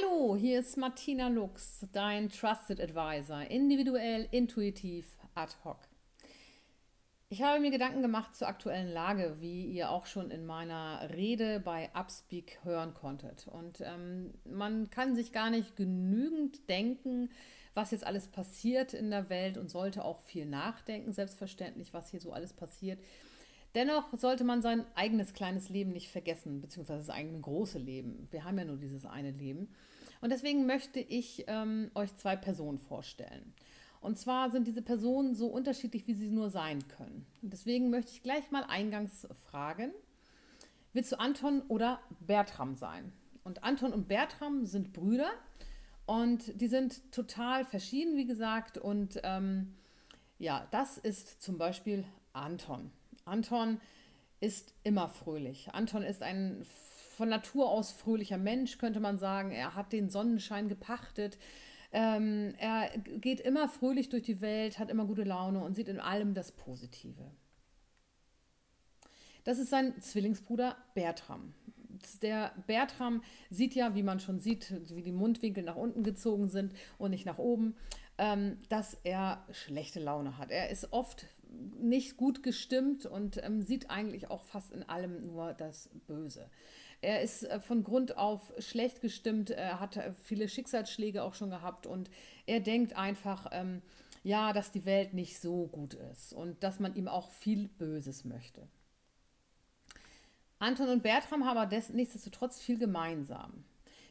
Hallo, hier ist Martina Lux, dein Trusted Advisor, individuell, intuitiv, ad hoc. Ich habe mir Gedanken gemacht zur aktuellen Lage, wie ihr auch schon in meiner Rede bei Upspeak hören konntet. Und ähm, man kann sich gar nicht genügend denken, was jetzt alles passiert in der Welt und sollte auch viel nachdenken, selbstverständlich, was hier so alles passiert. Dennoch sollte man sein eigenes kleines Leben nicht vergessen, beziehungsweise das eigene große Leben. Wir haben ja nur dieses eine Leben. Und deswegen möchte ich ähm, euch zwei Personen vorstellen. Und zwar sind diese Personen so unterschiedlich, wie sie nur sein können. Und deswegen möchte ich gleich mal eingangs fragen, willst du Anton oder Bertram sein? Und Anton und Bertram sind Brüder und die sind total verschieden, wie gesagt. Und ähm, ja, das ist zum Beispiel Anton. Anton ist immer fröhlich. Anton ist ein von Natur aus fröhlicher Mensch, könnte man sagen. Er hat den Sonnenschein gepachtet. Ähm, er geht immer fröhlich durch die Welt, hat immer gute Laune und sieht in allem das Positive. Das ist sein Zwillingsbruder Bertram. Der Bertram sieht ja, wie man schon sieht, wie die Mundwinkel nach unten gezogen sind und nicht nach oben, ähm, dass er schlechte Laune hat. Er ist oft nicht gut gestimmt und ähm, sieht eigentlich auch fast in allem nur das Böse. Er ist äh, von Grund auf schlecht gestimmt, er hat äh, viele Schicksalsschläge auch schon gehabt und er denkt einfach, ähm, ja, dass die Welt nicht so gut ist und dass man ihm auch viel Böses möchte. Anton und Bertram haben aber nichtsdestotrotz viel gemeinsam.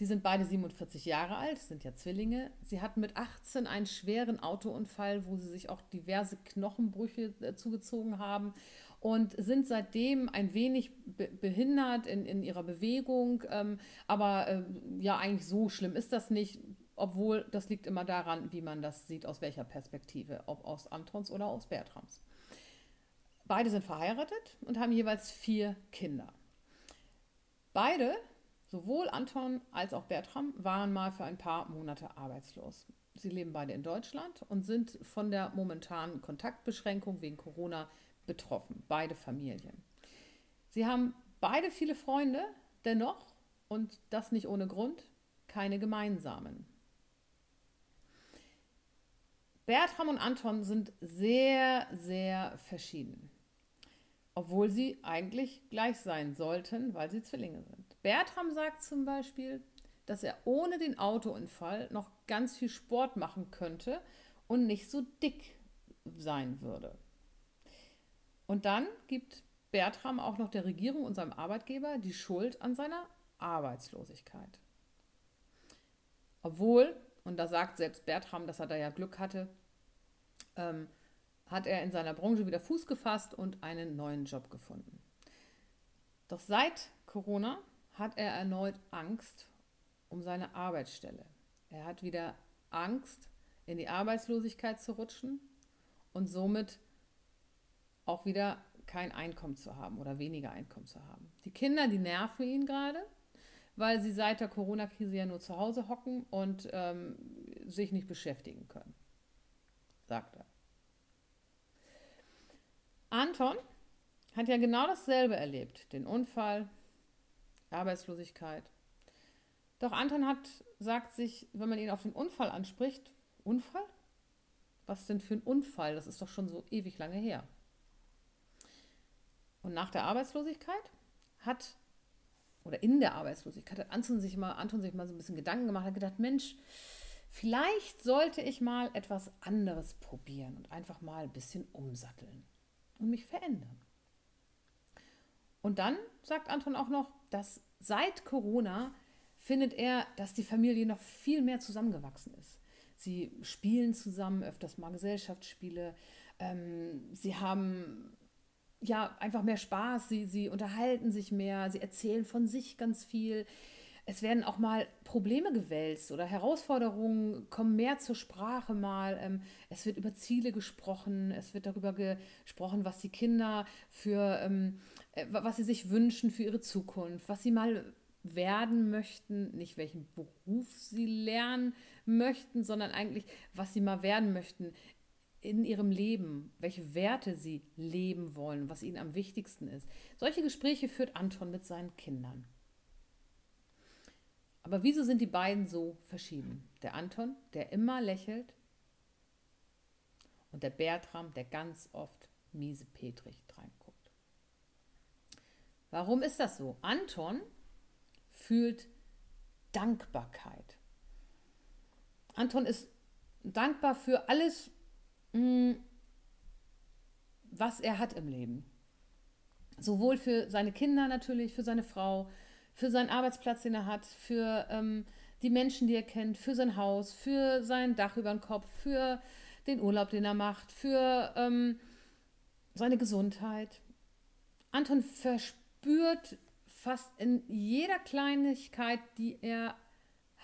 Sie sind beide 47 Jahre alt, sind ja Zwillinge. Sie hatten mit 18 einen schweren Autounfall, wo sie sich auch diverse Knochenbrüche äh, zugezogen haben und sind seitdem ein wenig behindert in, in ihrer Bewegung. Ähm, aber äh, ja, eigentlich so schlimm ist das nicht, obwohl das liegt immer daran, wie man das sieht, aus welcher Perspektive, ob aus Antons oder aus Bertrams. Beide sind verheiratet und haben jeweils vier Kinder. Beide Sowohl Anton als auch Bertram waren mal für ein paar Monate arbeitslos. Sie leben beide in Deutschland und sind von der momentanen Kontaktbeschränkung wegen Corona betroffen, beide Familien. Sie haben beide viele Freunde, dennoch, und das nicht ohne Grund, keine gemeinsamen. Bertram und Anton sind sehr, sehr verschieden obwohl sie eigentlich gleich sein sollten, weil sie Zwillinge sind. Bertram sagt zum Beispiel, dass er ohne den Autounfall noch ganz viel Sport machen könnte und nicht so dick sein würde. Und dann gibt Bertram auch noch der Regierung und seinem Arbeitgeber die Schuld an seiner Arbeitslosigkeit. Obwohl, und da sagt selbst Bertram, dass er da ja Glück hatte, ähm, hat er in seiner Branche wieder Fuß gefasst und einen neuen Job gefunden. Doch seit Corona hat er erneut Angst um seine Arbeitsstelle. Er hat wieder Angst, in die Arbeitslosigkeit zu rutschen und somit auch wieder kein Einkommen zu haben oder weniger Einkommen zu haben. Die Kinder, die nerven ihn gerade, weil sie seit der Corona-Krise ja nur zu Hause hocken und ähm, sich nicht beschäftigen können, sagt er. Anton hat ja genau dasselbe erlebt. Den Unfall, Arbeitslosigkeit. Doch Anton hat, sagt sich, wenn man ihn auf den Unfall anspricht, Unfall? Was denn für ein Unfall? Das ist doch schon so ewig lange her. Und nach der Arbeitslosigkeit hat, oder in der Arbeitslosigkeit, hat Anton sich mal, Anton sich mal so ein bisschen Gedanken gemacht, hat gedacht, Mensch, vielleicht sollte ich mal etwas anderes probieren und einfach mal ein bisschen umsatteln und mich verändern. Und dann sagt Anton auch noch, dass seit Corona findet er, dass die Familie noch viel mehr zusammengewachsen ist. Sie spielen zusammen, öfters mal Gesellschaftsspiele. Ähm, sie haben ja einfach mehr Spaß, sie, sie unterhalten sich mehr, sie erzählen von sich ganz viel es werden auch mal Probleme gewälzt oder Herausforderungen kommen mehr zur Sprache mal. Ähm, es wird über Ziele gesprochen, es wird darüber gesprochen, was die Kinder für, ähm, äh, was sie sich wünschen für ihre Zukunft, was sie mal werden möchten, nicht welchen Beruf sie lernen möchten, sondern eigentlich, was sie mal werden möchten in ihrem Leben, welche Werte sie leben wollen, was ihnen am wichtigsten ist. Solche Gespräche führt Anton mit seinen Kindern. Aber wieso sind die beiden so verschieden? Der Anton, der immer lächelt, und der Bertram, der ganz oft miese Petrig reinguckt. Warum ist das so? Anton fühlt Dankbarkeit. Anton ist dankbar für alles, mm, was er hat im Leben. Sowohl für seine Kinder natürlich, für seine Frau, für seinen Arbeitsplatz, den er hat, für ähm, die Menschen, die er kennt, für sein Haus, für sein Dach über dem Kopf, für den Urlaub, den er macht, für ähm, seine Gesundheit. Anton verspürt fast in jeder Kleinigkeit, die er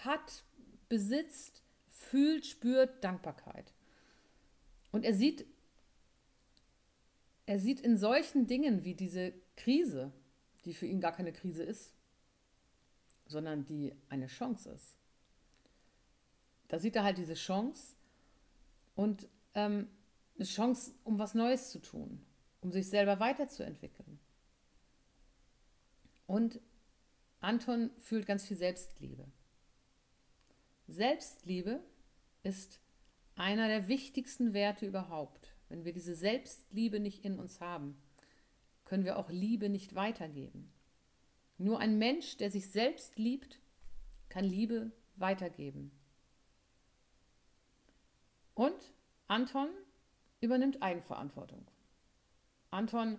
hat, besitzt, fühlt, spürt Dankbarkeit. Und er sieht, er sieht in solchen Dingen wie diese Krise, die für ihn gar keine Krise ist, sondern die eine Chance ist. Da sieht er halt diese Chance und ähm, eine Chance, um was Neues zu tun, um sich selber weiterzuentwickeln. Und Anton fühlt ganz viel Selbstliebe. Selbstliebe ist einer der wichtigsten Werte überhaupt. Wenn wir diese Selbstliebe nicht in uns haben, können wir auch Liebe nicht weitergeben. Nur ein Mensch, der sich selbst liebt, kann Liebe weitergeben. Und Anton übernimmt Eigenverantwortung. Anton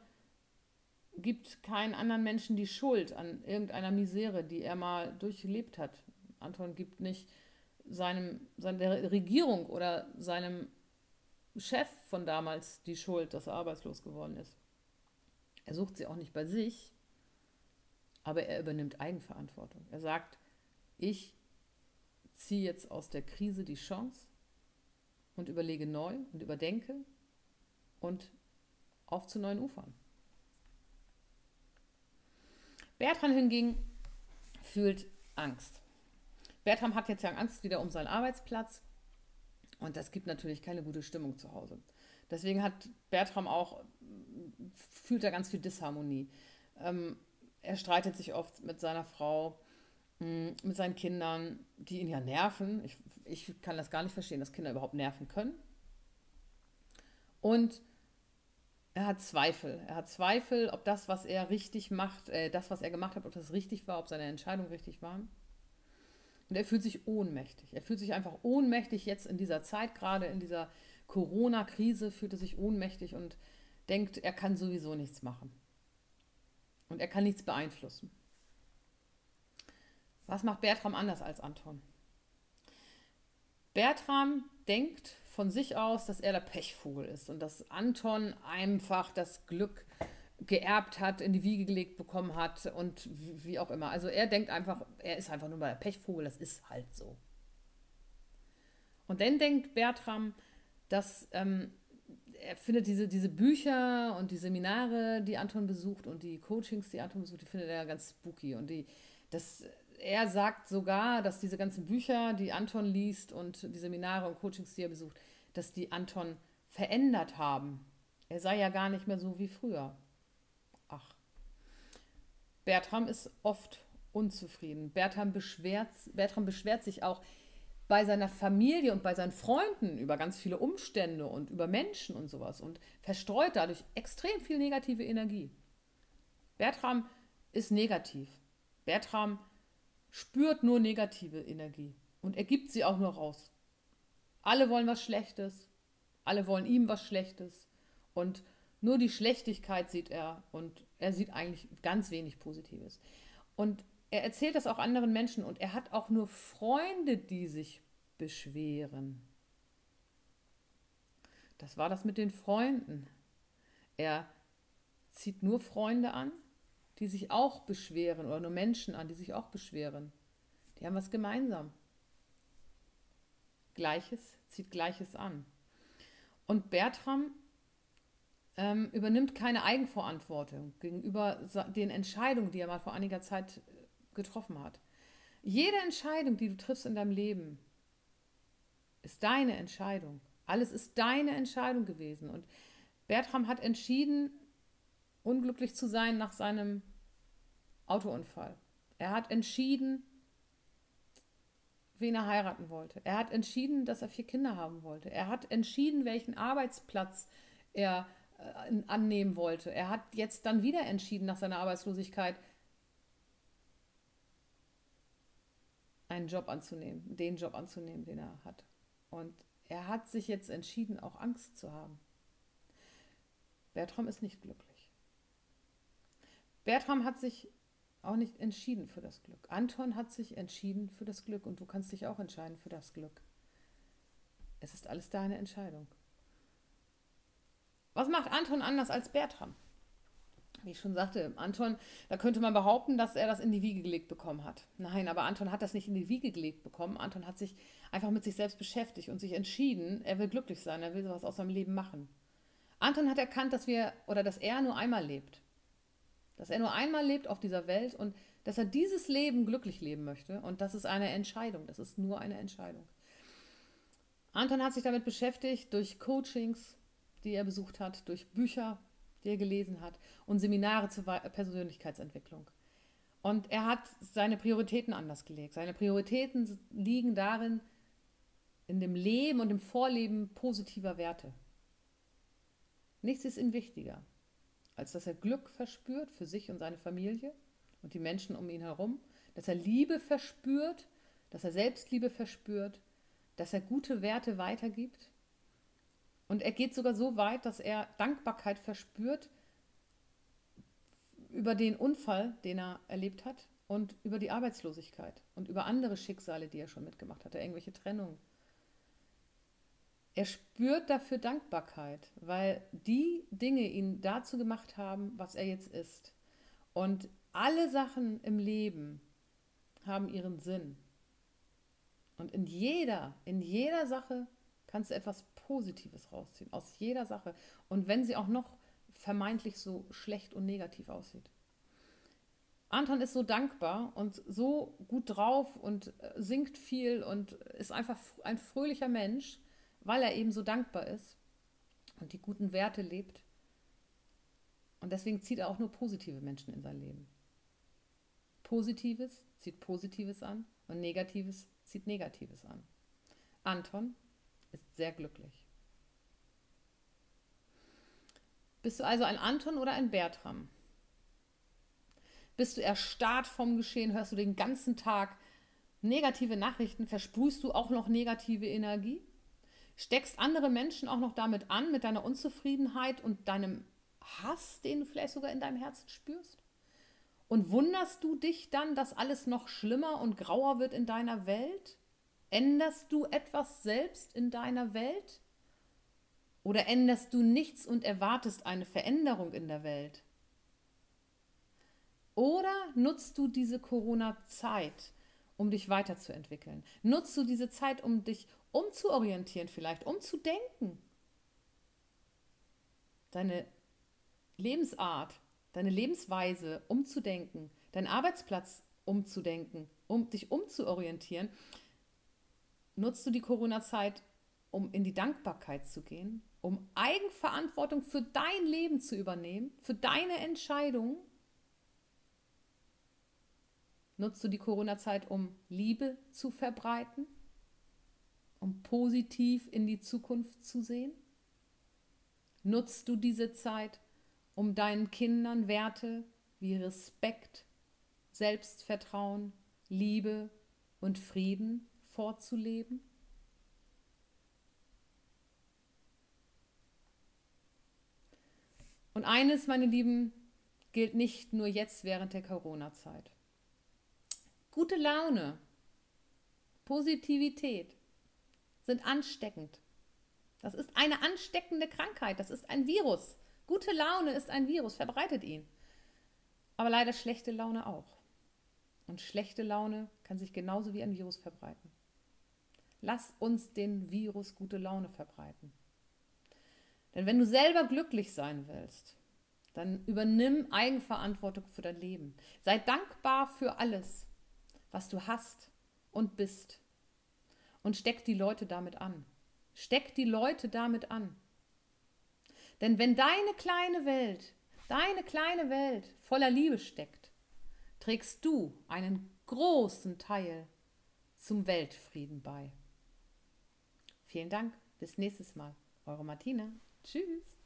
gibt keinen anderen Menschen die Schuld an irgendeiner Misere, die er mal durchlebt hat. Anton gibt nicht seinem, seiner Regierung oder seinem Chef von damals die Schuld, dass er arbeitslos geworden ist. Er sucht sie auch nicht bei sich, aber er übernimmt Eigenverantwortung. Er sagt, ich ziehe jetzt aus der Krise die Chance und überlege neu und überdenke und auf zu neuen Ufern. Bertram hingegen fühlt Angst. Bertram hat jetzt ja Angst wieder um seinen Arbeitsplatz und das gibt natürlich keine gute Stimmung zu Hause. Deswegen hat Bertram auch, fühlt er ganz viel Disharmonie. Ähm, er streitet sich oft mit seiner Frau, mh, mit seinen Kindern, die ihn ja nerven. Ich ich kann das gar nicht verstehen, dass Kinder überhaupt nerven können. Und er hat Zweifel. Er hat Zweifel, ob das, was er richtig macht, äh, das, was er gemacht hat, ob das richtig war, ob seine Entscheidungen richtig waren. Und er fühlt sich ohnmächtig. Er fühlt sich einfach ohnmächtig jetzt in dieser Zeit, gerade in dieser Corona-Krise, fühlt er sich ohnmächtig und denkt, er kann sowieso nichts machen. Und er kann nichts beeinflussen. Was macht Bertram anders als Anton? Bertram denkt von sich aus, dass er der Pechvogel ist und dass Anton einfach das Glück geerbt hat, in die Wiege gelegt bekommen hat und wie auch immer. Also er denkt einfach, er ist einfach nur der Pechvogel, das ist halt so. Und dann denkt Bertram, dass ähm, er findet diese, diese Bücher und die Seminare, die Anton besucht und die Coachings, die Anton besucht, die findet er ganz spooky. Und die, das er sagt sogar, dass diese ganzen Bücher, die Anton liest und die Seminare und Coachings, die er besucht, dass die Anton verändert haben. Er sei ja gar nicht mehr so wie früher. Ach. Bertram ist oft unzufrieden. Bertram beschwert, Bertram beschwert sich auch bei seiner Familie und bei seinen Freunden über ganz viele Umstände und über Menschen und sowas und verstreut dadurch extrem viel negative Energie. Bertram ist negativ. Bertram spürt nur negative Energie und er gibt sie auch nur raus. Alle wollen was Schlechtes, alle wollen ihm was Schlechtes und nur die Schlechtigkeit sieht er und er sieht eigentlich ganz wenig Positives. Und er erzählt das auch anderen Menschen und er hat auch nur Freunde, die sich beschweren. Das war das mit den Freunden. Er zieht nur Freunde an, die sich auch beschweren oder nur Menschen an, die sich auch beschweren. Die haben was gemeinsam. Gleiches zieht Gleiches an. Und Bertram ähm, übernimmt keine Eigenverantwortung gegenüber den Entscheidungen, die er mal vor einiger Zeit äh, getroffen hat. Jede Entscheidung, die du triffst in deinem Leben, ist deine Entscheidung. Alles ist deine Entscheidung gewesen. Und Bertram hat entschieden, unglücklich zu sein nach seinem Autounfall. Er hat entschieden, wen er heiraten wollte. Er hat entschieden, dass er vier Kinder haben wollte. Er hat entschieden, welchen Arbeitsplatz er äh, annehmen wollte. Er hat jetzt dann wieder entschieden nach seiner Arbeitslosigkeit, einen Job anzunehmen, den Job anzunehmen, den er hat. Und er hat sich jetzt entschieden, auch Angst zu haben. Bertram ist nicht glücklich. Bertram hat sich auch nicht entschieden für das Glück. Anton hat sich entschieden für das Glück und du kannst dich auch entscheiden für das Glück. Es ist alles deine Entscheidung. Was macht Anton anders als Bertram? Wie ich schon sagte, Anton, da könnte man behaupten, dass er das in die Wiege gelegt bekommen hat. Nein, aber Anton hat das nicht in die Wiege gelegt bekommen. Anton hat sich einfach mit sich selbst beschäftigt und sich entschieden, er will glücklich sein, er will sowas aus seinem Leben machen. Anton hat erkannt, dass wir oder dass er nur einmal lebt. Dass er nur einmal lebt auf dieser Welt und dass er dieses Leben glücklich leben möchte. Und das ist eine Entscheidung. Das ist nur eine Entscheidung. Anton hat sich damit beschäftigt durch Coachings, die er besucht hat, durch Bücher, die er gelesen hat und Seminare zur Persönlichkeitsentwicklung. Und er hat seine Prioritäten anders gelegt. Seine Prioritäten liegen darin, in dem Leben und dem Vorleben positiver Werte. Nichts ist ihm wichtiger, als dass er Glück verspürt für sich und seine Familie und die Menschen um ihn herum, dass er Liebe verspürt, dass er Selbstliebe verspürt, dass er gute Werte weitergibt. Und er geht sogar so weit, dass er Dankbarkeit verspürt über den Unfall, den er erlebt hat und über die Arbeitslosigkeit und über andere Schicksale, die er schon mitgemacht hatte, irgendwelche Trennungen. Er spürt dafür Dankbarkeit, weil die Dinge ihn dazu gemacht haben, was er jetzt ist. Und alle Sachen im Leben haben ihren Sinn. Und in jeder, in jeder Sache kannst du etwas Positives rausziehen, aus jeder Sache. Und wenn sie auch noch vermeintlich so schlecht und negativ aussieht. Anton ist so dankbar und so gut drauf und äh, singt viel und ist einfach ein fröhlicher Mensch weil er eben so dankbar ist und die guten Werte lebt. Und deswegen zieht er auch nur positive Menschen in sein Leben. Positives zieht Positives an und Negatives zieht Negatives an. Anton ist sehr glücklich. Bist du also ein Anton oder ein Bertram? Bist du erstarrt vom Geschehen, hörst du den ganzen Tag negative Nachrichten, versprühst du auch noch negative Energie? Steckst andere Menschen auch noch damit an, mit deiner Unzufriedenheit und deinem Hass, den du vielleicht sogar in deinem Herzen spürst? Und wunderst du dich dann, dass alles noch schlimmer und grauer wird in deiner Welt? Änderst du etwas selbst in deiner Welt? Oder änderst du nichts und erwartest eine Veränderung in der Welt? Oder nutzt du diese Corona-Zeit, um dich weiterzuentwickeln? Nutzt du diese Zeit, um dich umzuorientieren vielleicht, umzudenken. Deine Lebensart, deine Lebensweise umzudenken, deinen Arbeitsplatz umzudenken, um dich umzuorientieren. Nutzt du die Corona-Zeit, um in die Dankbarkeit zu gehen, um Eigenverantwortung für dein Leben zu übernehmen, für deine Entscheidungen? Nutzt du die Corona-Zeit, um Liebe zu verbreiten? Um positiv in die Zukunft zu sehen? Nutzt du diese Zeit, um deinen Kindern Werte wie Respekt, Selbstvertrauen, Liebe und Frieden vorzuleben? Und eines, meine Lieben, gilt nicht nur jetzt während der Corona-Zeit. Gute Laune, Positivität, sind ansteckend. Das ist eine ansteckende Krankheit. Das ist ein Virus. Gute Laune ist ein Virus, verbreitet ihn. Aber leider schlechte Laune auch. Und schlechte Laune kann sich genauso wie ein Virus verbreiten. Lass uns den Virus gute Laune verbreiten. Denn wenn du selber glücklich sein willst, dann übernimm Eigenverantwortung für dein Leben. Sei dankbar für alles, was du hast und bist und steck die Leute damit an. Steck die Leute damit an. Denn wenn deine kleine Welt, deine kleine Welt voller Liebe steckt, trägst du einen großen Teil zum Weltfrieden bei. Vielen Dank, bis nächstes Mal. Eure Martina. Tschüss.